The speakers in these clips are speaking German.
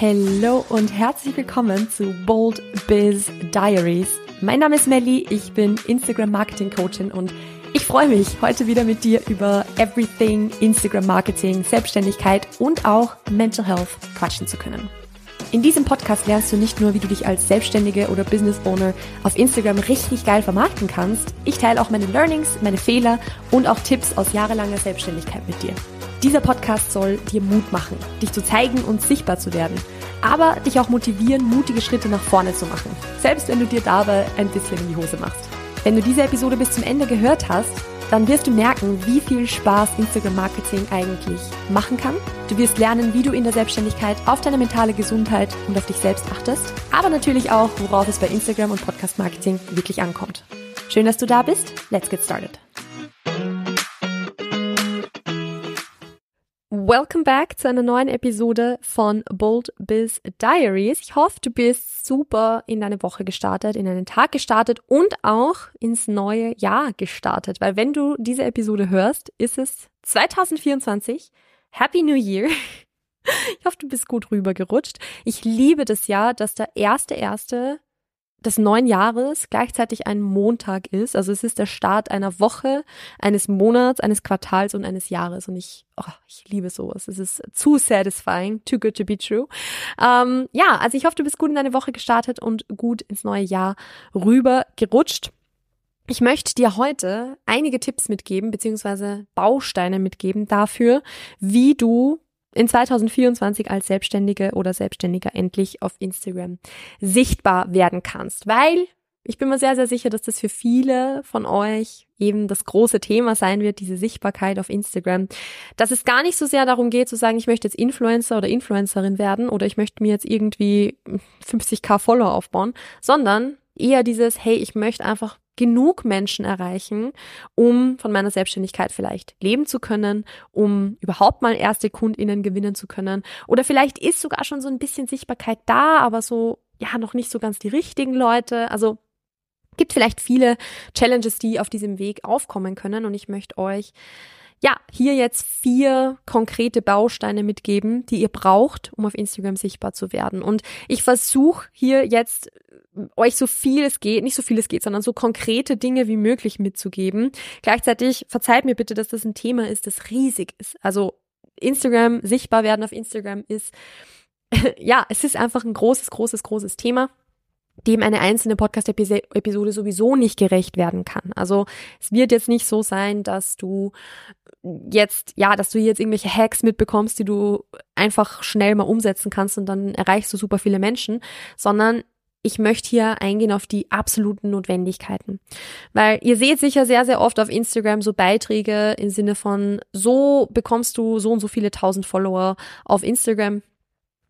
Hallo und herzlich willkommen zu Bold Biz Diaries. Mein Name ist Melly, ich bin Instagram Marketing Coachin und ich freue mich, heute wieder mit dir über Everything Instagram Marketing, Selbstständigkeit und auch Mental Health quatschen zu können. In diesem Podcast lernst du nicht nur, wie du dich als Selbstständige oder Business Owner auf Instagram richtig geil vermarkten kannst, ich teile auch meine Learnings, meine Fehler und auch Tipps aus jahrelanger Selbstständigkeit mit dir. Dieser Podcast soll dir Mut machen, dich zu zeigen und sichtbar zu werden, aber dich auch motivieren, mutige Schritte nach vorne zu machen, selbst wenn du dir dabei ein bisschen in die Hose machst. Wenn du diese Episode bis zum Ende gehört hast, dann wirst du merken, wie viel Spaß Instagram Marketing eigentlich machen kann. Du wirst lernen, wie du in der Selbstständigkeit auf deine mentale Gesundheit und auf dich selbst achtest, aber natürlich auch, worauf es bei Instagram und Podcast Marketing wirklich ankommt. Schön, dass du da bist. Let's get started. Welcome back zu einer neuen Episode von Bold Biz Diaries. Ich hoffe, du bist super in deine Woche gestartet, in einen Tag gestartet und auch ins neue Jahr gestartet, weil wenn du diese Episode hörst, ist es 2024. Happy New Year. Ich hoffe, du bist gut rübergerutscht. Ich liebe das Jahr, dass der erste erste des neuen Jahres gleichzeitig ein Montag ist. Also es ist der Start einer Woche, eines Monats, eines Quartals und eines Jahres. Und ich, oh, ich liebe sowas. Es ist zu satisfying, too good to be true. Ähm, ja, also ich hoffe, du bist gut in deine Woche gestartet und gut ins neue Jahr rüber gerutscht. Ich möchte dir heute einige Tipps mitgeben, beziehungsweise Bausteine mitgeben dafür, wie du in 2024 als Selbstständige oder Selbstständiger endlich auf Instagram sichtbar werden kannst, weil ich bin mir sehr, sehr sicher, dass das für viele von euch eben das große Thema sein wird, diese Sichtbarkeit auf Instagram. Dass es gar nicht so sehr darum geht zu sagen, ich möchte jetzt Influencer oder Influencerin werden oder ich möchte mir jetzt irgendwie 50k Follower aufbauen, sondern eher dieses, hey, ich möchte einfach genug Menschen erreichen, um von meiner Selbstständigkeit vielleicht leben zu können, um überhaupt mal erste KundInnen gewinnen zu können. Oder vielleicht ist sogar schon so ein bisschen Sichtbarkeit da, aber so, ja, noch nicht so ganz die richtigen Leute. Also gibt vielleicht viele Challenges, die auf diesem Weg aufkommen können und ich möchte euch ja, hier jetzt vier konkrete Bausteine mitgeben, die ihr braucht, um auf Instagram sichtbar zu werden. Und ich versuche hier jetzt euch so viel es geht, nicht so viel es geht, sondern so konkrete Dinge wie möglich mitzugeben. Gleichzeitig verzeiht mir bitte, dass das ein Thema ist, das riesig ist. Also Instagram, sichtbar werden auf Instagram ist, ja, es ist einfach ein großes, großes, großes Thema dem eine einzelne Podcast-Episode sowieso nicht gerecht werden kann. Also es wird jetzt nicht so sein, dass du jetzt, ja, dass du jetzt irgendwelche Hacks mitbekommst, die du einfach schnell mal umsetzen kannst und dann erreichst du super viele Menschen, sondern ich möchte hier eingehen auf die absoluten Notwendigkeiten. Weil ihr seht sicher sehr, sehr oft auf Instagram so Beiträge im Sinne von, so bekommst du so und so viele tausend Follower auf Instagram.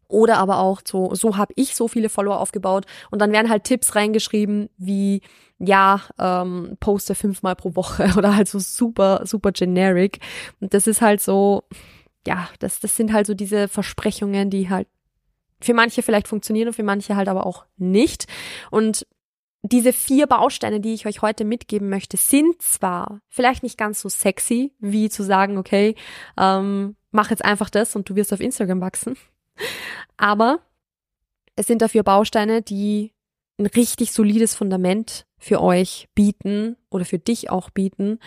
Oder aber auch so, so habe ich so viele Follower aufgebaut. Und dann werden halt Tipps reingeschrieben wie, ja, ähm, poste fünfmal pro Woche oder halt so super, super generic. Und das ist halt so, ja, das, das sind halt so diese Versprechungen, die halt für manche vielleicht funktionieren und für manche halt aber auch nicht. Und diese vier Bausteine, die ich euch heute mitgeben möchte, sind zwar vielleicht nicht ganz so sexy, wie zu sagen, okay, ähm, mach jetzt einfach das und du wirst auf Instagram wachsen. Aber es sind dafür Bausteine, die ein richtig solides Fundament für euch bieten oder für dich auch bieten,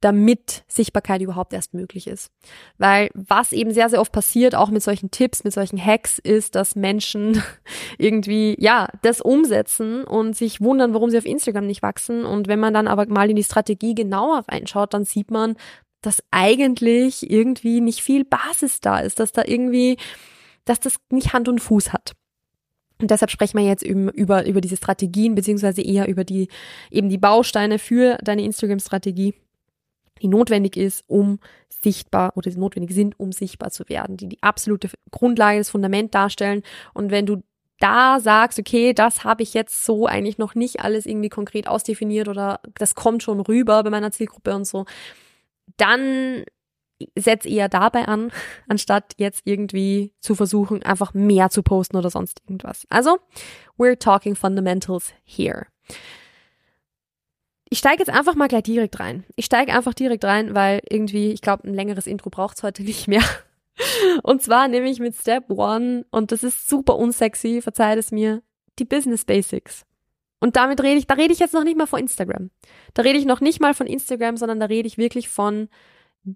damit Sichtbarkeit überhaupt erst möglich ist. Weil was eben sehr, sehr oft passiert, auch mit solchen Tipps, mit solchen Hacks, ist, dass Menschen irgendwie, ja, das umsetzen und sich wundern, warum sie auf Instagram nicht wachsen. Und wenn man dann aber mal in die Strategie genauer reinschaut, dann sieht man, dass eigentlich irgendwie nicht viel Basis da ist, dass da irgendwie, dass das nicht Hand und Fuß hat. Und deshalb sprechen wir jetzt über, über diese Strategien, beziehungsweise eher über die, eben die Bausteine für deine Instagram-Strategie die notwendig ist, um sichtbar oder die notwendig sind, um sichtbar zu werden, die die absolute Grundlage, das Fundament darstellen. Und wenn du da sagst, okay, das habe ich jetzt so eigentlich noch nicht alles irgendwie konkret ausdefiniert oder das kommt schon rüber bei meiner Zielgruppe und so, dann setz eher dabei an, anstatt jetzt irgendwie zu versuchen, einfach mehr zu posten oder sonst irgendwas. Also, we're talking fundamentals here ich steige jetzt einfach mal gleich direkt rein. Ich steige einfach direkt rein, weil irgendwie, ich glaube, ein längeres Intro braucht's heute nicht mehr. Und zwar nehme ich mit Step One, und das ist super unsexy, verzeiht es mir, die Business Basics. Und damit rede ich, da rede ich jetzt noch nicht mal von Instagram. Da rede ich noch nicht mal von Instagram, sondern da rede ich wirklich von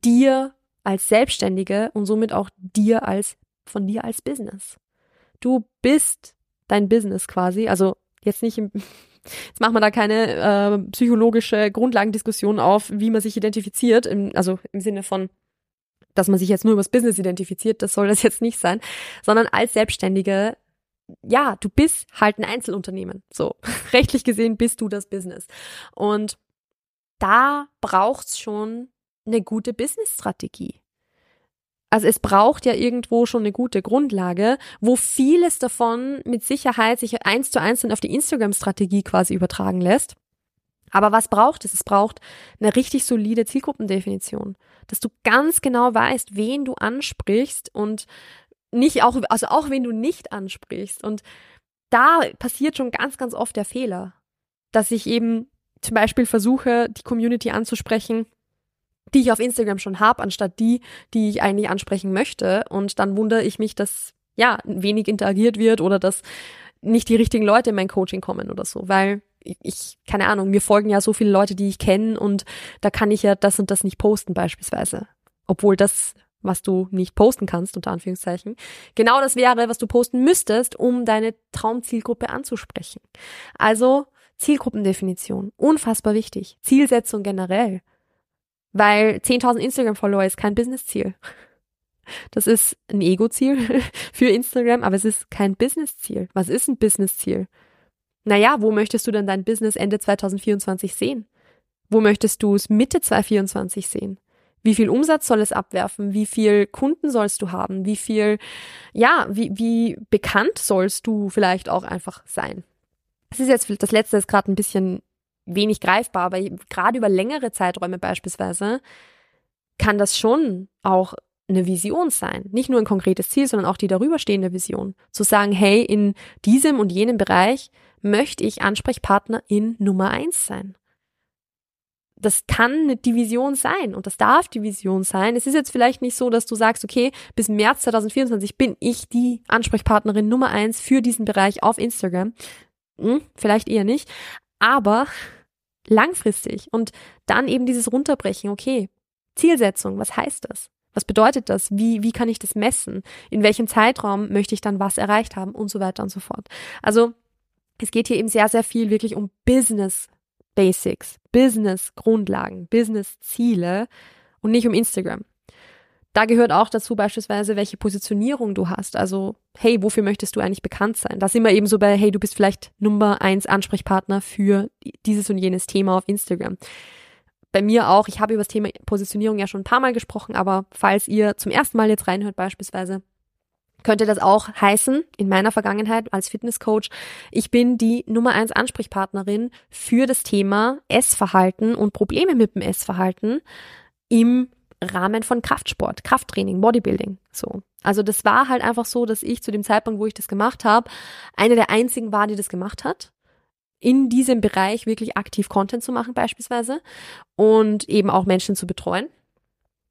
dir als Selbstständige und somit auch dir als, von dir als Business. Du bist dein Business quasi, also jetzt nicht im, Jetzt machen wir da keine äh, psychologische Grundlagendiskussion auf, wie man sich identifiziert, im, also im Sinne von, dass man sich jetzt nur übers Business identifiziert, das soll das jetzt nicht sein, sondern als Selbstständige, ja, du bist halt ein Einzelunternehmen. So, rechtlich gesehen bist du das Business. Und da braucht's schon eine gute Business-Strategie. Also es braucht ja irgendwo schon eine gute Grundlage, wo vieles davon mit Sicherheit sich eins zu eins dann auf die Instagram-Strategie quasi übertragen lässt. Aber was braucht es? Es braucht eine richtig solide Zielgruppendefinition, dass du ganz genau weißt, wen du ansprichst und nicht auch, also auch wen du nicht ansprichst. Und da passiert schon ganz, ganz oft der Fehler, dass ich eben zum Beispiel versuche, die Community anzusprechen, die ich auf Instagram schon habe, anstatt die, die ich eigentlich ansprechen möchte. Und dann wundere ich mich, dass ja wenig interagiert wird oder dass nicht die richtigen Leute in mein Coaching kommen oder so, weil ich, keine Ahnung, mir folgen ja so viele Leute, die ich kenne und da kann ich ja das und das nicht posten beispielsweise. Obwohl das, was du nicht posten kannst, unter Anführungszeichen, genau das wäre, was du posten müsstest, um deine Traumzielgruppe anzusprechen. Also Zielgruppendefinition, unfassbar wichtig. Zielsetzung generell. Weil 10.000 Instagram-Follower ist kein Business-Ziel. Das ist ein Ego-Ziel für Instagram, aber es ist kein Business-Ziel. Was ist ein Business-Ziel? Naja, wo möchtest du denn dein Business Ende 2024 sehen? Wo möchtest du es Mitte 2024 sehen? Wie viel Umsatz soll es abwerfen? Wie viel Kunden sollst du haben? Wie viel, ja, wie, wie bekannt sollst du vielleicht auch einfach sein? Das ist jetzt, das letzte ist gerade ein bisschen wenig greifbar, aber gerade über längere Zeiträume beispielsweise kann das schon auch eine Vision sein. Nicht nur ein konkretes Ziel, sondern auch die darüberstehende Vision. Zu sagen, hey, in diesem und jenem Bereich möchte ich Ansprechpartner in Nummer eins sein. Das kann die Vision sein und das darf die Vision sein. Es ist jetzt vielleicht nicht so, dass du sagst, okay, bis März 2024 bin ich die Ansprechpartnerin Nummer eins für diesen Bereich auf Instagram. Hm, vielleicht eher nicht aber langfristig und dann eben dieses Runterbrechen, okay, Zielsetzung, was heißt das? Was bedeutet das? Wie, wie kann ich das messen? In welchem Zeitraum möchte ich dann was erreicht haben und so weiter und so fort. Also es geht hier eben sehr, sehr viel wirklich um Business Basics, Business Grundlagen, Business Ziele und nicht um Instagram. Da gehört auch dazu beispielsweise, welche Positionierung du hast. Also, hey, wofür möchtest du eigentlich bekannt sein? Da sind wir eben so bei, hey, du bist vielleicht Nummer eins Ansprechpartner für dieses und jenes Thema auf Instagram. Bei mir auch, ich habe über das Thema Positionierung ja schon ein paar Mal gesprochen, aber falls ihr zum ersten Mal jetzt reinhört beispielsweise, könnte das auch heißen, in meiner Vergangenheit als Fitnesscoach, ich bin die Nummer eins Ansprechpartnerin für das Thema Essverhalten und Probleme mit dem Essverhalten im Rahmen von Kraftsport, Krafttraining, Bodybuilding. So. Also das war halt einfach so, dass ich zu dem Zeitpunkt, wo ich das gemacht habe, eine der einzigen war, die das gemacht hat. In diesem Bereich wirklich aktiv Content zu machen beispielsweise und eben auch Menschen zu betreuen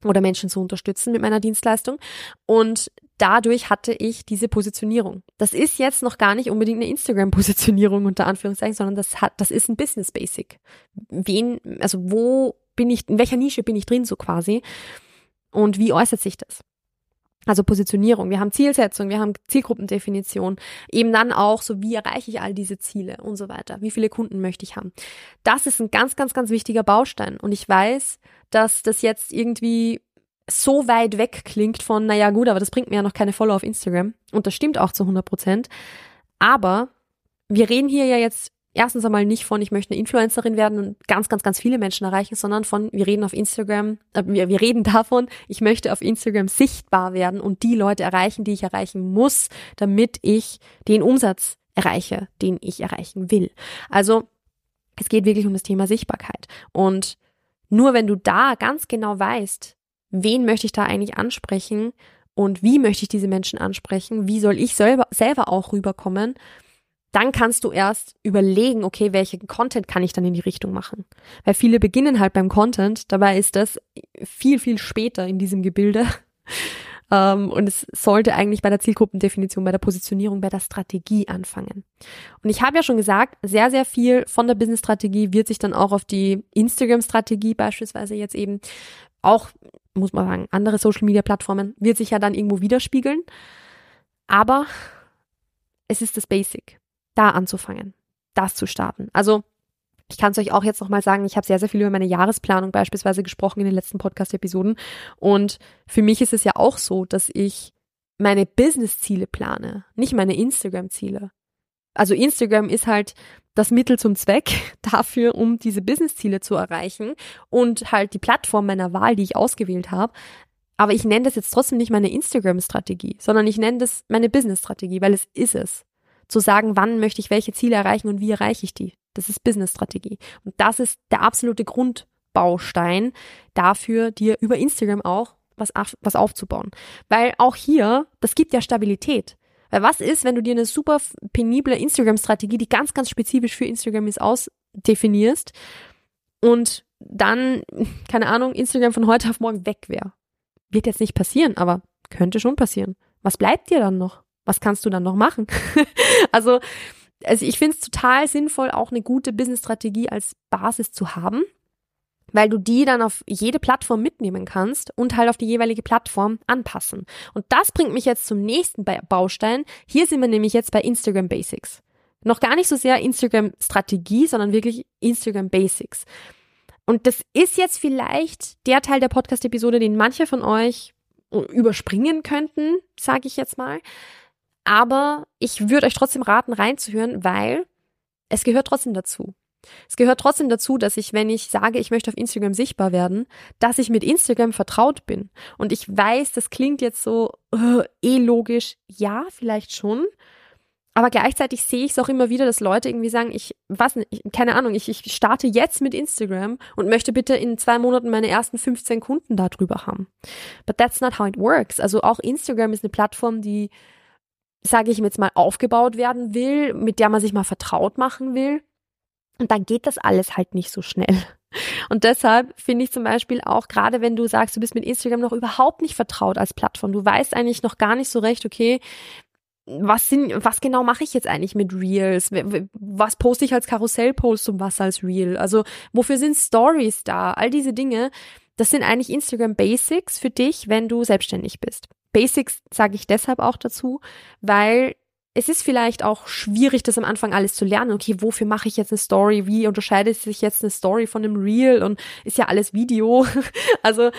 oder Menschen zu unterstützen mit meiner Dienstleistung. Und dadurch hatte ich diese Positionierung. Das ist jetzt noch gar nicht unbedingt eine Instagram-Positionierung unter Anführungszeichen, sondern das hat, das ist ein Business Basic. Wen, also wo bin ich, in welcher Nische bin ich drin so quasi? Und wie äußert sich das? Also Positionierung, wir haben Zielsetzung, wir haben Zielgruppendefinition, eben dann auch so, wie erreiche ich all diese Ziele und so weiter, wie viele Kunden möchte ich haben. Das ist ein ganz, ganz, ganz wichtiger Baustein und ich weiß, dass das jetzt irgendwie so weit weg klingt von, naja gut, aber das bringt mir ja noch keine Follower auf Instagram und das stimmt auch zu 100 Prozent, aber wir reden hier ja jetzt erstens einmal nicht von, ich möchte eine Influencerin werden und ganz, ganz, ganz viele Menschen erreichen, sondern von, wir reden auf Instagram, äh, wir, wir reden davon, ich möchte auf Instagram sichtbar werden und die Leute erreichen, die ich erreichen muss, damit ich den Umsatz erreiche, den ich erreichen will. Also es geht wirklich um das Thema Sichtbarkeit. Und nur wenn du da ganz genau weißt, wen möchte ich da eigentlich ansprechen und wie möchte ich diese Menschen ansprechen, wie soll ich selber, selber auch rüberkommen, dann kannst du erst überlegen, okay, welchen Content kann ich dann in die Richtung machen. Weil viele beginnen halt beim Content, dabei ist das viel, viel später in diesem Gebilde. Ähm, und es sollte eigentlich bei der Zielgruppendefinition, bei der Positionierung, bei der Strategie anfangen. Und ich habe ja schon gesagt, sehr, sehr viel von der Business-Strategie wird sich dann auch auf die Instagram-Strategie beispielsweise jetzt eben auch, muss man sagen, andere Social-Media-Plattformen, wird sich ja dann irgendwo widerspiegeln. Aber es ist das Basic, da anzufangen, das zu starten. Also ich kann es euch auch jetzt nochmal sagen, ich habe sehr, sehr viel über meine Jahresplanung beispielsweise gesprochen in den letzten Podcast-Episoden. Und für mich ist es ja auch so, dass ich meine Business-Ziele plane, nicht meine Instagram-Ziele. Also Instagram ist halt das Mittel zum Zweck dafür, um diese Business-Ziele zu erreichen und halt die Plattform meiner Wahl, die ich ausgewählt habe. Aber ich nenne das jetzt trotzdem nicht meine Instagram-Strategie, sondern ich nenne das meine Business-Strategie, weil es ist es. Zu sagen, wann möchte ich welche Ziele erreichen und wie erreiche ich die. Das ist Business-Strategie. Und das ist der absolute Grundbaustein dafür, dir über Instagram auch was, was aufzubauen. Weil auch hier, das gibt ja Stabilität. Weil was ist, wenn du dir eine super penible Instagram-Strategie, die ganz, ganz spezifisch für Instagram ist, ausdefinierst und dann, keine Ahnung, Instagram von heute auf morgen weg wäre? Wird jetzt nicht passieren, aber könnte schon passieren. Was bleibt dir dann noch? Was kannst du dann noch machen? also, also ich finde es total sinnvoll, auch eine gute Business-Strategie als Basis zu haben, weil du die dann auf jede Plattform mitnehmen kannst und halt auf die jeweilige Plattform anpassen. Und das bringt mich jetzt zum nächsten Baustein. Hier sind wir nämlich jetzt bei Instagram Basics. Noch gar nicht so sehr Instagram Strategie, sondern wirklich Instagram Basics. Und das ist jetzt vielleicht der Teil der Podcast-Episode, den manche von euch überspringen könnten, sage ich jetzt mal. Aber ich würde euch trotzdem raten, reinzuhören, weil es gehört trotzdem dazu. Es gehört trotzdem dazu, dass ich, wenn ich sage, ich möchte auf Instagram sichtbar werden, dass ich mit Instagram vertraut bin. Und ich weiß, das klingt jetzt so uh, eh logisch. Ja, vielleicht schon. Aber gleichzeitig sehe ich es auch immer wieder, dass Leute irgendwie sagen, ich, was, ich, keine Ahnung, ich, ich starte jetzt mit Instagram und möchte bitte in zwei Monaten meine ersten 15 Kunden darüber haben. But that's not how it works. Also auch Instagram ist eine Plattform, die sage ich jetzt mal, aufgebaut werden will, mit der man sich mal vertraut machen will. Und dann geht das alles halt nicht so schnell. Und deshalb finde ich zum Beispiel auch, gerade wenn du sagst, du bist mit Instagram noch überhaupt nicht vertraut als Plattform, du weißt eigentlich noch gar nicht so recht, okay, was sind, was genau mache ich jetzt eigentlich mit Reels? Was poste ich als Karussellpost und was als Reel? Also, wofür sind Stories da? All diese Dinge, das sind eigentlich Instagram Basics für dich, wenn du selbstständig bist. Basics sage ich deshalb auch dazu, weil es ist vielleicht auch schwierig, das am Anfang alles zu lernen. Okay, wofür mache ich jetzt eine Story? Wie unterscheidet sich jetzt eine Story von einem Reel? Und ist ja alles Video. also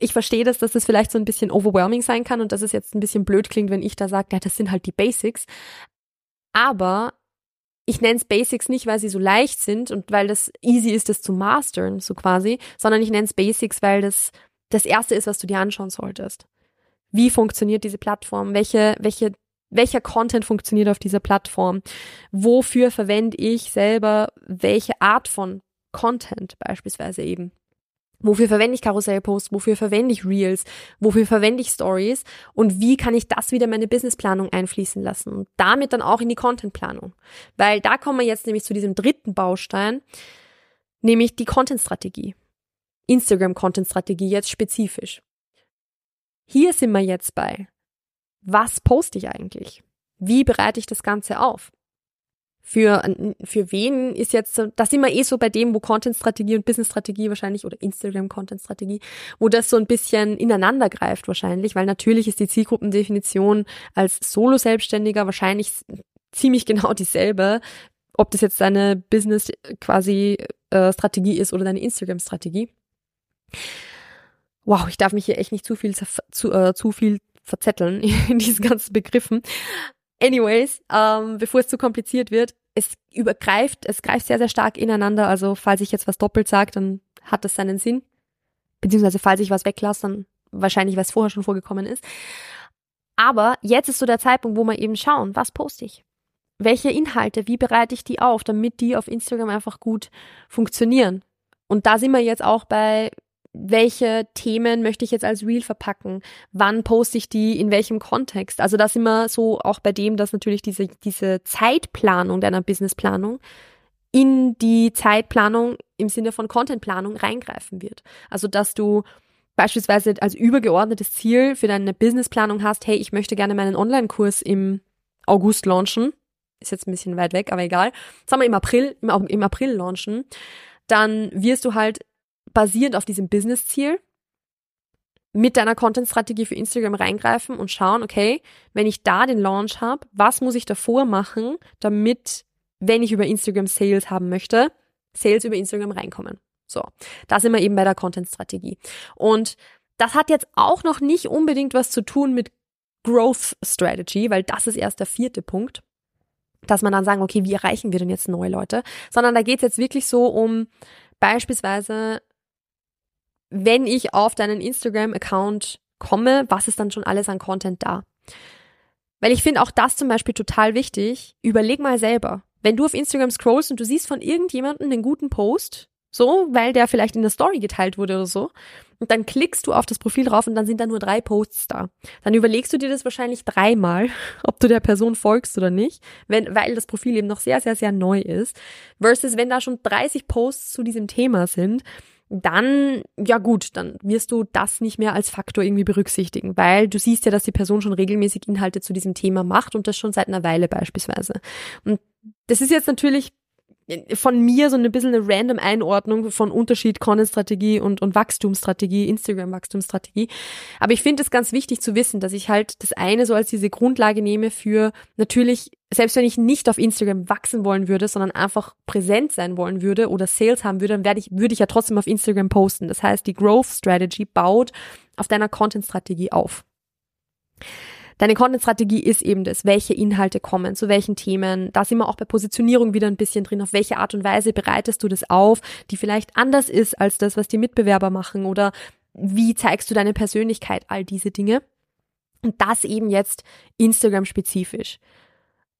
ich verstehe das, dass das vielleicht so ein bisschen overwhelming sein kann und dass es jetzt ein bisschen blöd klingt, wenn ich da sage, ja, das sind halt die Basics. Aber ich nenne es Basics nicht, weil sie so leicht sind und weil das easy ist, das zu mastern, so quasi, sondern ich nenne es Basics, weil das das erste ist, was du dir anschauen solltest. Wie funktioniert diese Plattform? Welche, welche, welcher Content funktioniert auf dieser Plattform? Wofür verwende ich selber welche Art von Content beispielsweise eben? Wofür verwende ich Karussellposts? Wofür verwende ich Reels? Wofür verwende ich Stories? Und wie kann ich das wieder in meine Businessplanung einfließen lassen? Und damit dann auch in die Contentplanung. Weil da kommen wir jetzt nämlich zu diesem dritten Baustein, nämlich die Contentstrategie. Instagram-Content-Strategie jetzt spezifisch. Hier sind wir jetzt bei. Was poste ich eigentlich? Wie bereite ich das Ganze auf? Für, für wen ist jetzt, da sind wir eh so bei dem, wo Content-Strategie und Business-Strategie wahrscheinlich oder Instagram-Content-Strategie, wo das so ein bisschen ineinander greift wahrscheinlich, weil natürlich ist die Zielgruppendefinition als Solo-Selbstständiger wahrscheinlich ziemlich genau dieselbe, ob das jetzt deine Business quasi äh, Strategie ist oder deine Instagram-Strategie wow, ich darf mich hier echt nicht zu viel, zu, äh, zu viel verzetteln in diesen ganzen Begriffen. Anyways, ähm, bevor es zu kompliziert wird, es übergreift, es greift sehr, sehr stark ineinander. Also falls ich jetzt was doppelt sage, dann hat das seinen Sinn. Beziehungsweise falls ich was weglasse, dann wahrscheinlich, weil es vorher schon vorgekommen ist. Aber jetzt ist so der Zeitpunkt, wo wir eben schauen, was poste ich? Welche Inhalte, wie bereite ich die auf, damit die auf Instagram einfach gut funktionieren? Und da sind wir jetzt auch bei welche Themen möchte ich jetzt als Reel verpacken? Wann poste ich die? In welchem Kontext? Also das immer so auch bei dem, dass natürlich diese, diese Zeitplanung deiner Businessplanung in die Zeitplanung im Sinne von Contentplanung reingreifen wird. Also dass du beispielsweise als übergeordnetes Ziel für deine Businessplanung hast, hey, ich möchte gerne meinen Online-Kurs im August launchen, ist jetzt ein bisschen weit weg, aber egal, sagen wir im April, im, im April launchen, dann wirst du halt basierend auf diesem Business-Ziel mit deiner Content-Strategie für Instagram reingreifen und schauen, okay, wenn ich da den Launch habe, was muss ich davor machen, damit, wenn ich über Instagram Sales haben möchte, Sales über Instagram reinkommen. So, da sind wir eben bei der Content-Strategie. Und das hat jetzt auch noch nicht unbedingt was zu tun mit Growth Strategy, weil das ist erst der vierte Punkt, dass man dann sagen, okay, wie erreichen wir denn jetzt neue Leute? Sondern da geht es jetzt wirklich so um beispielsweise, wenn ich auf deinen Instagram-Account komme, was ist dann schon alles an Content da? Weil ich finde auch das zum Beispiel total wichtig. Überleg mal selber. Wenn du auf Instagram scrollst und du siehst von irgendjemandem einen guten Post, so, weil der vielleicht in der Story geteilt wurde oder so. Und dann klickst du auf das Profil drauf und dann sind da nur drei Posts da. Dann überlegst du dir das wahrscheinlich dreimal, ob du der Person folgst oder nicht, wenn, weil das Profil eben noch sehr, sehr, sehr neu ist. Versus wenn da schon 30 Posts zu diesem Thema sind, dann, ja gut, dann wirst du das nicht mehr als Faktor irgendwie berücksichtigen, weil du siehst ja, dass die Person schon regelmäßig Inhalte zu diesem Thema macht und das schon seit einer Weile beispielsweise. Und das ist jetzt natürlich von mir so ein bisschen eine random Einordnung von Unterschied Content-Strategie und, und Wachstumsstrategie, Instagram-Wachstumsstrategie. Aber ich finde es ganz wichtig zu wissen, dass ich halt das eine so als diese Grundlage nehme für natürlich, selbst wenn ich nicht auf Instagram wachsen wollen würde, sondern einfach präsent sein wollen würde oder Sales haben würde, dann werde ich, würde ich ja trotzdem auf Instagram posten. Das heißt, die Growth Strategy baut auf deiner Content-Strategie auf. Deine Content-Strategie ist eben das, welche Inhalte kommen, zu welchen Themen. Da sind wir auch bei Positionierung wieder ein bisschen drin. Auf welche Art und Weise bereitest du das auf, die vielleicht anders ist als das, was die Mitbewerber machen oder wie zeigst du deine Persönlichkeit, all diese Dinge. Und das eben jetzt Instagram-spezifisch.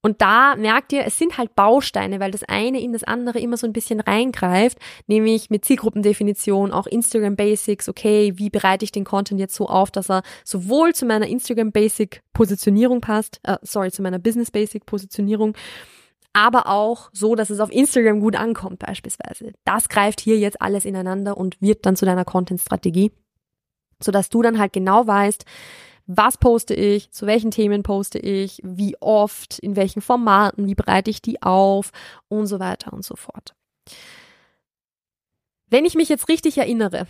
Und da merkt ihr, es sind halt Bausteine, weil das eine in das andere immer so ein bisschen reingreift, nämlich mit Zielgruppendefinition, auch Instagram Basics, okay, wie bereite ich den Content jetzt so auf, dass er sowohl zu meiner Instagram Basic Positionierung passt, äh, sorry, zu meiner Business Basic Positionierung, aber auch so, dass es auf Instagram gut ankommt beispielsweise. Das greift hier jetzt alles ineinander und wird dann zu deiner Content Strategie, sodass du dann halt genau weißt, was poste ich, zu welchen Themen poste ich, wie oft, in welchen Formaten, wie bereite ich die auf? Und so weiter und so fort. Wenn ich mich jetzt richtig erinnere,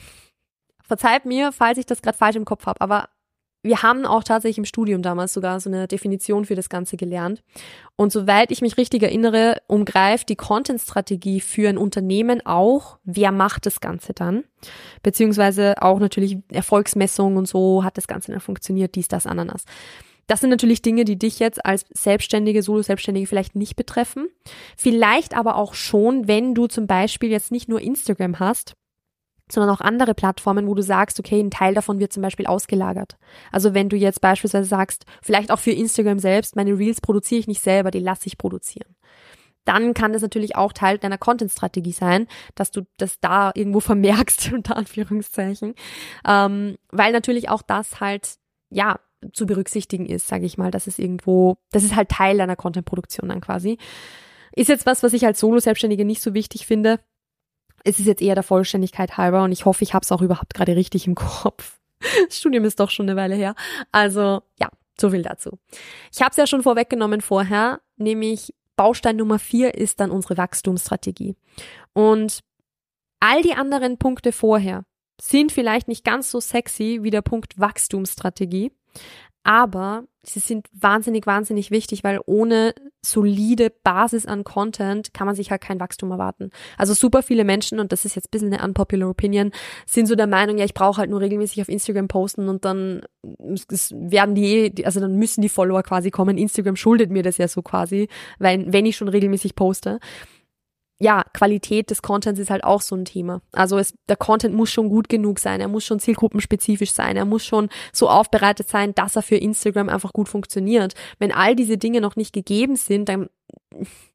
verzeiht mir, falls ich das gerade falsch im Kopf habe, aber wir haben auch tatsächlich im Studium damals sogar so eine Definition für das Ganze gelernt. Und soweit ich mich richtig erinnere, umgreift die Content-Strategie für ein Unternehmen auch, wer macht das Ganze dann? Beziehungsweise auch natürlich Erfolgsmessung und so hat das Ganze dann funktioniert, dies, das, Ananas. Das sind natürlich Dinge, die dich jetzt als Selbstständige, Solo-Selbstständige vielleicht nicht betreffen. Vielleicht aber auch schon, wenn du zum Beispiel jetzt nicht nur Instagram hast, sondern auch andere Plattformen, wo du sagst, okay, ein Teil davon wird zum Beispiel ausgelagert. Also wenn du jetzt beispielsweise sagst, vielleicht auch für Instagram selbst, meine Reels produziere ich nicht selber, die lasse ich produzieren. Dann kann das natürlich auch Teil deiner Content-Strategie sein, dass du das da irgendwo vermerkst, unter Anführungszeichen. Ähm, weil natürlich auch das halt, ja, zu berücksichtigen ist, sage ich mal, dass es irgendwo, das ist halt Teil deiner Content-Produktion dann quasi. Ist jetzt was, was ich als Solo-Selbstständige nicht so wichtig finde, es ist jetzt eher der Vollständigkeit halber und ich hoffe, ich habe es auch überhaupt gerade richtig im Kopf. Das Studium ist doch schon eine Weile her. Also ja, so viel dazu. Ich habe es ja schon vorweggenommen vorher, nämlich Baustein Nummer vier ist dann unsere Wachstumsstrategie. Und all die anderen Punkte vorher sind vielleicht nicht ganz so sexy wie der Punkt Wachstumsstrategie, aber sie sind wahnsinnig, wahnsinnig wichtig, weil ohne solide Basis an Content kann man sich halt kein Wachstum erwarten. Also super viele Menschen, und das ist jetzt ein bisschen eine unpopular Opinion, sind so der Meinung, ja, ich brauche halt nur regelmäßig auf Instagram posten und dann werden die, also dann müssen die Follower quasi kommen. Instagram schuldet mir das ja so quasi, weil wenn ich schon regelmäßig poste ja, Qualität des Contents ist halt auch so ein Thema. Also es, der Content muss schon gut genug sein, er muss schon zielgruppenspezifisch sein, er muss schon so aufbereitet sein, dass er für Instagram einfach gut funktioniert. Wenn all diese Dinge noch nicht gegeben sind, dann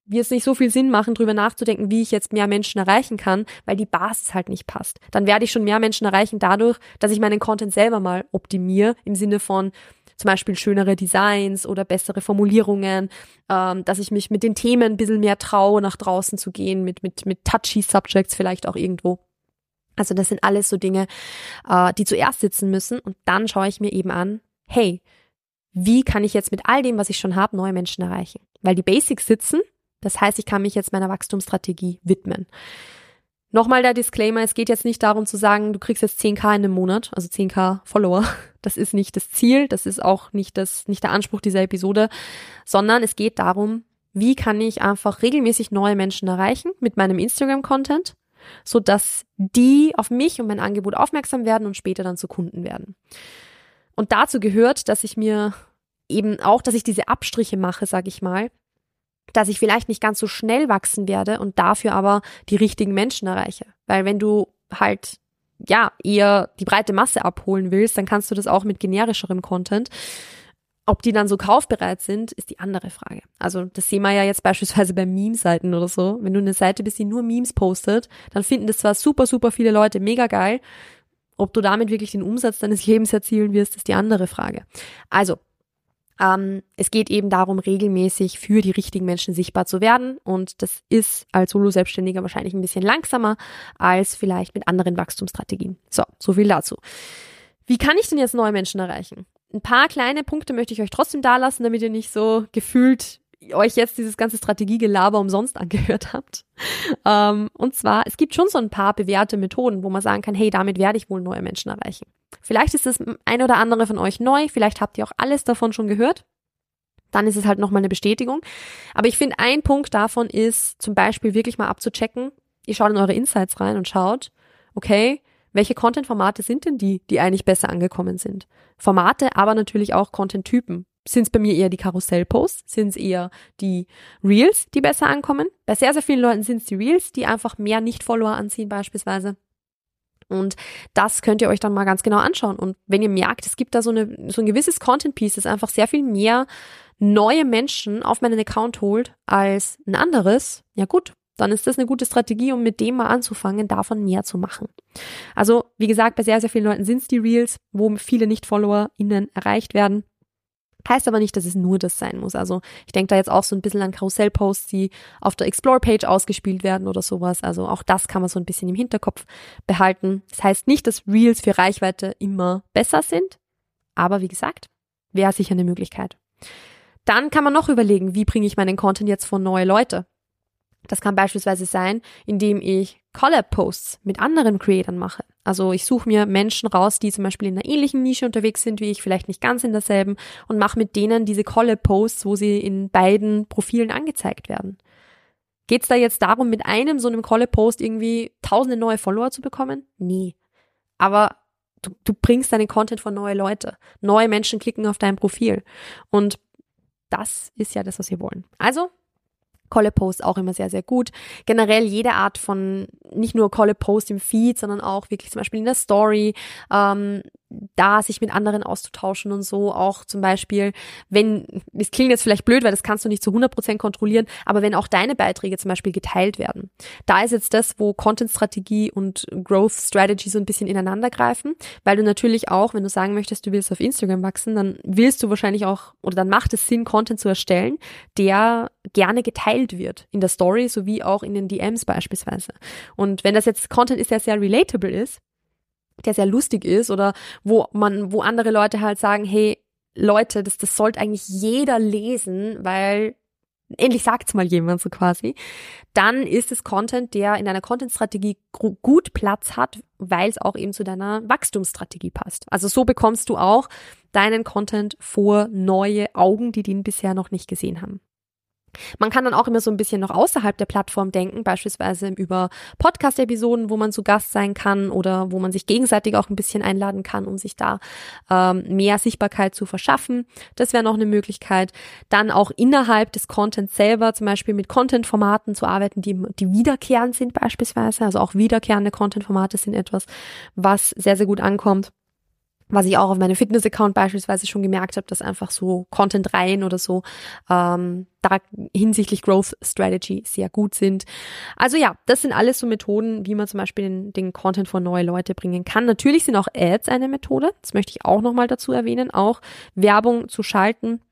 wird es nicht so viel Sinn machen, drüber nachzudenken, wie ich jetzt mehr Menschen erreichen kann, weil die Basis halt nicht passt. Dann werde ich schon mehr Menschen erreichen dadurch, dass ich meinen Content selber mal optimiere, im Sinne von, zum Beispiel schönere Designs oder bessere Formulierungen, ähm, dass ich mich mit den Themen ein bisschen mehr traue, nach draußen zu gehen, mit, mit, mit touchy Subjects vielleicht auch irgendwo. Also das sind alles so Dinge, äh, die zuerst sitzen müssen und dann schaue ich mir eben an, hey, wie kann ich jetzt mit all dem, was ich schon habe, neue Menschen erreichen? Weil die Basics sitzen, das heißt, ich kann mich jetzt meiner Wachstumsstrategie widmen. Nochmal der Disclaimer, es geht jetzt nicht darum zu sagen, du kriegst jetzt 10k in einem Monat, also 10k Follower. Das ist nicht das Ziel, das ist auch nicht das, nicht der Anspruch dieser Episode, sondern es geht darum, wie kann ich einfach regelmäßig neue Menschen erreichen mit meinem Instagram-Content, so dass die auf mich und mein Angebot aufmerksam werden und später dann zu Kunden werden. Und dazu gehört, dass ich mir eben auch, dass ich diese Abstriche mache, sage ich mal, dass ich vielleicht nicht ganz so schnell wachsen werde und dafür aber die richtigen Menschen erreiche. Weil wenn du halt ja eher die breite Masse abholen willst, dann kannst du das auch mit generischerem Content. Ob die dann so kaufbereit sind, ist die andere Frage. Also das sehen wir ja jetzt beispielsweise bei Meme-Seiten oder so. Wenn du eine Seite bist, die nur Memes postet, dann finden das zwar super, super viele Leute mega geil. Ob du damit wirklich den Umsatz deines Lebens erzielen wirst, ist die andere Frage. Also ähm, es geht eben darum, regelmäßig für die richtigen Menschen sichtbar zu werden. Und das ist als Solo-Selbstständiger wahrscheinlich ein bisschen langsamer als vielleicht mit anderen Wachstumsstrategien. So, so viel dazu. Wie kann ich denn jetzt neue Menschen erreichen? Ein paar kleine Punkte möchte ich euch trotzdem da lassen, damit ihr nicht so gefühlt euch jetzt dieses ganze Strategiegelaber umsonst angehört habt. Ähm, und zwar, es gibt schon so ein paar bewährte Methoden, wo man sagen kann, hey, damit werde ich wohl neue Menschen erreichen. Vielleicht ist das ein oder andere von euch neu, vielleicht habt ihr auch alles davon schon gehört. Dann ist es halt nochmal eine Bestätigung. Aber ich finde, ein Punkt davon ist zum Beispiel wirklich mal abzuchecken. Ihr schaut in eure Insights rein und schaut, okay, welche Content-Formate sind denn die, die eigentlich besser angekommen sind? Formate, aber natürlich auch Content-Typen. Sind es bei mir eher die Karussell-Posts? Sind es eher die Reels, die besser ankommen? Bei sehr, sehr vielen Leuten sind es die Reels, die einfach mehr Nicht-Follower anziehen beispielsweise. Und das könnt ihr euch dann mal ganz genau anschauen. Und wenn ihr merkt, es gibt da so, eine, so ein gewisses Content-Piece, das einfach sehr viel mehr neue Menschen auf meinen Account holt als ein anderes, ja gut, dann ist das eine gute Strategie, um mit dem mal anzufangen, davon mehr zu machen. Also, wie gesagt, bei sehr, sehr vielen Leuten sind es die Reels, wo viele Nicht-FollowerInnen erreicht werden. Heißt aber nicht, dass es nur das sein muss. Also ich denke da jetzt auch so ein bisschen an Karussell-Posts, die auf der Explore-Page ausgespielt werden oder sowas. Also auch das kann man so ein bisschen im Hinterkopf behalten. Das heißt nicht, dass Reels für Reichweite immer besser sind, aber wie gesagt, wäre sicher eine Möglichkeit. Dann kann man noch überlegen, wie bringe ich meinen Content jetzt vor neue Leute. Das kann beispielsweise sein, indem ich Collab-Posts mit anderen Creatern mache. Also ich suche mir Menschen raus, die zum Beispiel in einer ähnlichen Nische unterwegs sind wie ich, vielleicht nicht ganz in derselben, und mache mit denen diese Collab-Posts, wo sie in beiden Profilen angezeigt werden. Geht es da jetzt darum, mit einem so einem Collab-Post irgendwie tausende neue Follower zu bekommen? Nee. Aber du, du bringst deinen Content vor neue Leute. Neue Menschen klicken auf dein Profil. Und das ist ja das, was wir wollen. Also Kolle Post auch immer sehr, sehr gut. Generell jede Art von, nicht nur Kolle Post im Feed, sondern auch wirklich zum Beispiel in der Story, ähm, da sich mit anderen auszutauschen und so auch zum Beispiel, wenn, das klingt jetzt vielleicht blöd, weil das kannst du nicht zu 100% kontrollieren, aber wenn auch deine Beiträge zum Beispiel geteilt werden. Da ist jetzt das, wo Content-Strategie und Growth-Strategy so ein bisschen ineinander greifen, weil du natürlich auch, wenn du sagen möchtest, du willst auf Instagram wachsen, dann willst du wahrscheinlich auch, oder dann macht es Sinn, Content zu erstellen, der gerne geteilt wird in der Story sowie auch in den DMs beispielsweise. Und wenn das jetzt Content ist, der sehr relatable ist, der sehr lustig ist oder wo man, wo andere Leute halt sagen, hey, Leute, das, das sollte eigentlich jeder lesen, weil endlich sagt's mal jemand so quasi, dann ist es Content, der in deiner Content-Strategie gut Platz hat, weil es auch eben zu deiner Wachstumsstrategie passt. Also so bekommst du auch deinen Content vor neue Augen, die den bisher noch nicht gesehen haben. Man kann dann auch immer so ein bisschen noch außerhalb der Plattform denken, beispielsweise über Podcast-Episoden, wo man zu Gast sein kann oder wo man sich gegenseitig auch ein bisschen einladen kann, um sich da ähm, mehr Sichtbarkeit zu verschaffen. Das wäre noch eine Möglichkeit. Dann auch innerhalb des Contents selber, zum Beispiel mit Content-Formaten zu arbeiten, die, die wiederkehrend sind beispielsweise. Also auch wiederkehrende Content-Formate sind etwas, was sehr, sehr gut ankommt was ich auch auf meinem Fitness-Account beispielsweise schon gemerkt habe, dass einfach so Content-Reihen oder so ähm, da hinsichtlich Growth Strategy sehr gut sind. Also ja, das sind alles so Methoden, wie man zum Beispiel den, den Content von neue Leute bringen kann. Natürlich sind auch Ads eine Methode. Das möchte ich auch nochmal dazu erwähnen. Auch Werbung zu schalten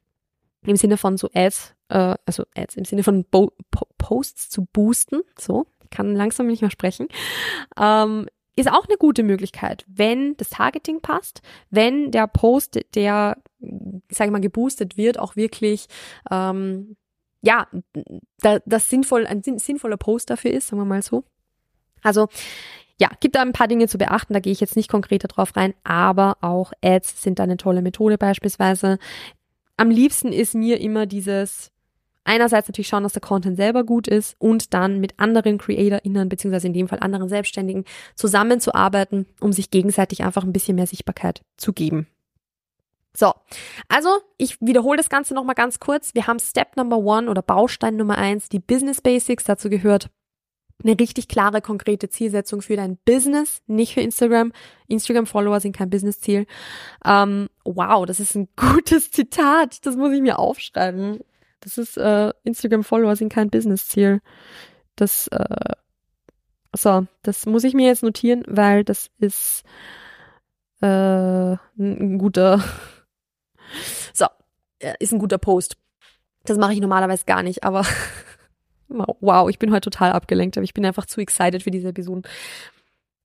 im Sinne von so Ads, äh, also Ads im Sinne von Bo Posts zu boosten. So, ich kann langsam nicht mehr sprechen. Ähm, ist auch eine gute Möglichkeit, wenn das Targeting passt, wenn der Post, der, ich sage mal, geboostet wird, auch wirklich ähm, ja, da, das sinnvoll, ein sinnvoller Post dafür ist, sagen wir mal so. Also ja, gibt da ein paar Dinge zu beachten, da gehe ich jetzt nicht konkreter drauf rein, aber auch Ads sind da eine tolle Methode beispielsweise. Am liebsten ist mir immer dieses einerseits natürlich schauen, dass der Content selber gut ist und dann mit anderen CreatorInnen, beziehungsweise in dem Fall anderen Selbstständigen, zusammenzuarbeiten, um sich gegenseitig einfach ein bisschen mehr Sichtbarkeit zu geben. So, also ich wiederhole das Ganze nochmal ganz kurz. Wir haben Step Number One oder Baustein Nummer eins, die Business Basics. Dazu gehört eine richtig klare, konkrete Zielsetzung für dein Business, nicht für Instagram. Instagram-Follower sind kein Business-Ziel. Ähm, wow, das ist ein gutes Zitat. Das muss ich mir aufschreiben. Das ist äh, Instagram-Follower sind kein Business-Ziel. Das, äh, so, das muss ich mir jetzt notieren, weil das ist äh, ein guter so, ist ein guter Post. Das mache ich normalerweise gar nicht, aber wow, ich bin heute total abgelenkt, aber ich bin einfach zu excited für diese Episoden.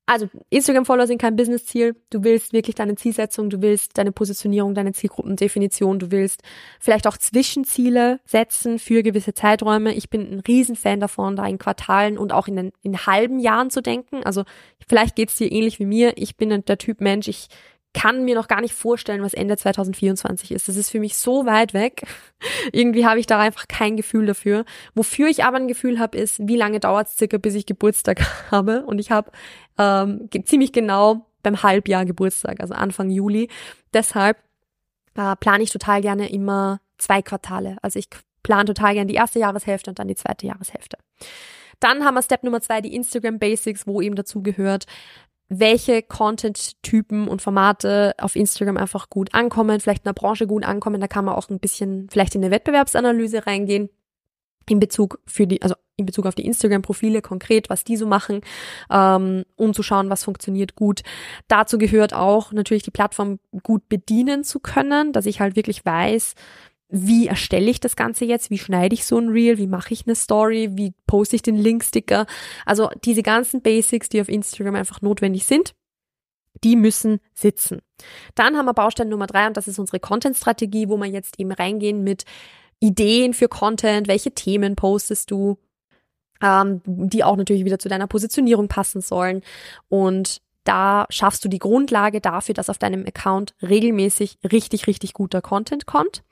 Also, Instagram-Follower sind kein Business-Ziel. Du willst wirklich deine Zielsetzung, du willst deine Positionierung, deine Zielgruppendefinition, du willst vielleicht auch Zwischenziele setzen für gewisse Zeiträume. Ich bin ein Riesenfan davon, da in Quartalen und auch in, den, in halben Jahren zu denken. Also, vielleicht geht's dir ähnlich wie mir. Ich bin der Typ Mensch, ich kann mir noch gar nicht vorstellen, was Ende 2024 ist. Das ist für mich so weit weg. Irgendwie habe ich da einfach kein Gefühl dafür. Wofür ich aber ein Gefühl habe, ist, wie lange dauert es circa, bis ich Geburtstag habe. Und ich habe ähm, ziemlich genau beim Halbjahr Geburtstag, also Anfang Juli. Deshalb äh, plane ich total gerne immer zwei Quartale. Also ich plane total gerne die erste Jahreshälfte und dann die zweite Jahreshälfte. Dann haben wir Step Nummer zwei, die Instagram Basics, wo eben dazu gehört, welche Content-Typen und Formate auf Instagram einfach gut ankommen, vielleicht in der Branche gut ankommen. Da kann man auch ein bisschen vielleicht in eine Wettbewerbsanalyse reingehen in Bezug für die, also in Bezug auf die Instagram-Profile konkret, was die so machen, ähm, um zu schauen, was funktioniert gut. Dazu gehört auch natürlich die Plattform gut bedienen zu können, dass ich halt wirklich weiß, wie erstelle ich das Ganze jetzt, wie schneide ich so ein Reel, wie mache ich eine Story, wie poste ich den Linksticker. Also diese ganzen Basics, die auf Instagram einfach notwendig sind, die müssen sitzen. Dann haben wir Baustein Nummer drei und das ist unsere Content-Strategie, wo wir jetzt eben reingehen mit Ideen für Content, welche Themen postest du, ähm, die auch natürlich wieder zu deiner Positionierung passen sollen. Und da schaffst du die Grundlage dafür, dass auf deinem Account regelmäßig richtig, richtig guter Content kommt.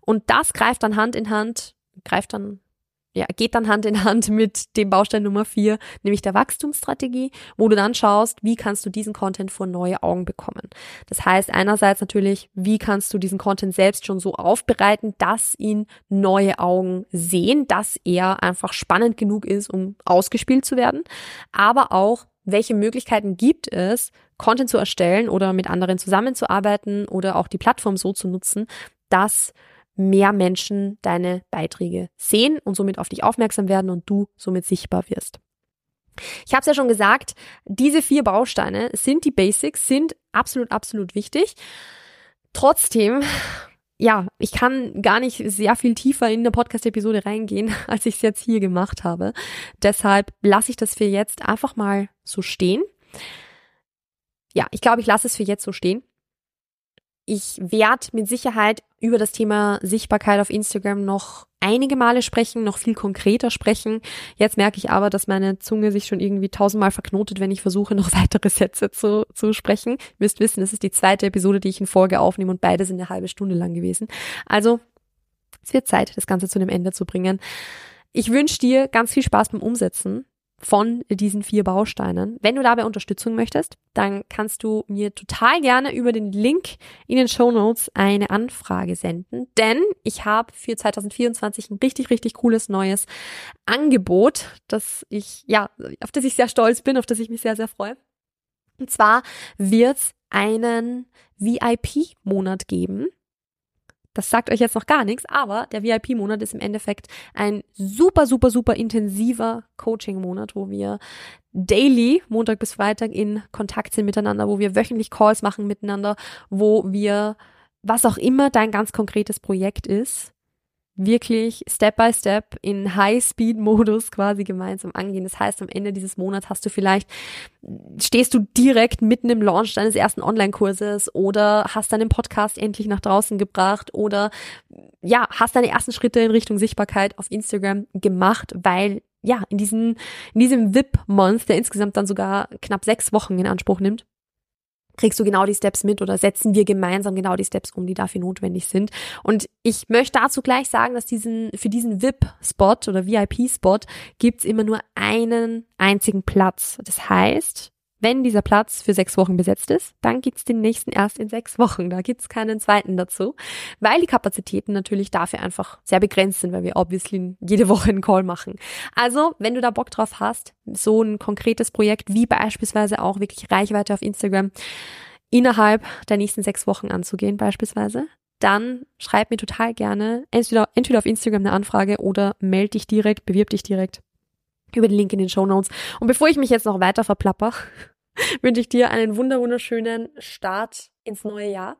Und das greift dann Hand in Hand, greift dann ja, geht dann Hand in Hand mit dem Baustein Nummer vier, nämlich der Wachstumsstrategie, wo du dann schaust, wie kannst du diesen Content vor neue Augen bekommen. Das heißt einerseits natürlich, wie kannst du diesen Content selbst schon so aufbereiten, dass ihn neue Augen sehen, dass er einfach spannend genug ist, um ausgespielt zu werden, aber auch welche Möglichkeiten gibt es, Content zu erstellen oder mit anderen zusammenzuarbeiten oder auch die Plattform so zu nutzen, dass mehr Menschen deine Beiträge sehen und somit auf dich aufmerksam werden und du somit sichtbar wirst. Ich habe es ja schon gesagt, diese vier Bausteine sind die Basics, sind absolut, absolut wichtig. Trotzdem ja, ich kann gar nicht sehr viel tiefer in eine Podcast-Episode reingehen, als ich es jetzt hier gemacht habe. Deshalb lasse ich das für jetzt einfach mal so stehen. Ja, ich glaube, ich lasse es für jetzt so stehen. Ich werde mit Sicherheit über das Thema Sichtbarkeit auf Instagram noch einige Male sprechen, noch viel konkreter sprechen. Jetzt merke ich aber, dass meine Zunge sich schon irgendwie tausendmal verknotet, wenn ich versuche, noch weitere Sätze zu, zu sprechen. Ihr müsst wissen, das ist die zweite Episode, die ich in Folge aufnehme und beide sind eine halbe Stunde lang gewesen. Also, es wird Zeit, das Ganze zu einem Ende zu bringen. Ich wünsche dir ganz viel Spaß beim Umsetzen von diesen vier Bausteinen. Wenn du dabei Unterstützung möchtest, dann kannst du mir total gerne über den Link in den Show Notes eine Anfrage senden, denn ich habe für 2024 ein richtig, richtig cooles neues Angebot, das ich, ja, auf das ich sehr stolz bin, auf das ich mich sehr, sehr freue. Und zwar wird es einen VIP-Monat geben das sagt euch jetzt noch gar nichts, aber der VIP-Monat ist im Endeffekt ein super, super, super intensiver Coaching-Monat, wo wir daily, Montag bis Freitag, in Kontakt sind miteinander, wo wir wöchentlich Calls machen miteinander, wo wir, was auch immer dein ganz konkretes Projekt ist, wirklich Step by Step in High-Speed-Modus quasi gemeinsam angehen. Das heißt, am Ende dieses Monats hast du vielleicht, stehst du direkt mitten im Launch deines ersten Online-Kurses oder hast deinen Podcast endlich nach draußen gebracht oder ja, hast deine ersten Schritte in Richtung Sichtbarkeit auf Instagram gemacht, weil ja, in diesen, in diesem VIP-Month, der insgesamt dann sogar knapp sechs Wochen in Anspruch nimmt, kriegst du genau die Steps mit oder setzen wir gemeinsam genau die Steps um, die dafür notwendig sind. Und ich möchte dazu gleich sagen, dass diesen, für diesen VIP-Spot oder VIP-Spot gibt's immer nur einen einzigen Platz. Das heißt, wenn dieser Platz für sechs Wochen besetzt ist, dann gibt's den nächsten erst in sechs Wochen. Da gibt's keinen zweiten dazu, weil die Kapazitäten natürlich dafür einfach sehr begrenzt sind, weil wir obviously jede Woche einen Call machen. Also, wenn du da Bock drauf hast, so ein konkretes Projekt wie beispielsweise auch wirklich Reichweite auf Instagram innerhalb der nächsten sechs Wochen anzugehen beispielsweise, dann schreib mir total gerne entweder, entweder auf Instagram eine Anfrage oder melde dich direkt, bewirb dich direkt über den Link in den Show Notes. Und bevor ich mich jetzt noch weiter verplapper, wünsche ich dir einen wunderschönen Start ins neue Jahr.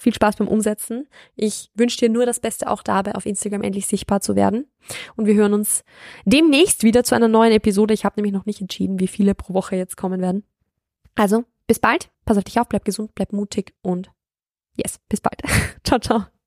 Viel Spaß beim Umsetzen. Ich wünsche dir nur das Beste auch dabei, auf Instagram endlich sichtbar zu werden. Und wir hören uns demnächst wieder zu einer neuen Episode. Ich habe nämlich noch nicht entschieden, wie viele pro Woche jetzt kommen werden. Also, bis bald. Pass auf dich auf, bleib gesund, bleib mutig und yes, bis bald. ciao, ciao.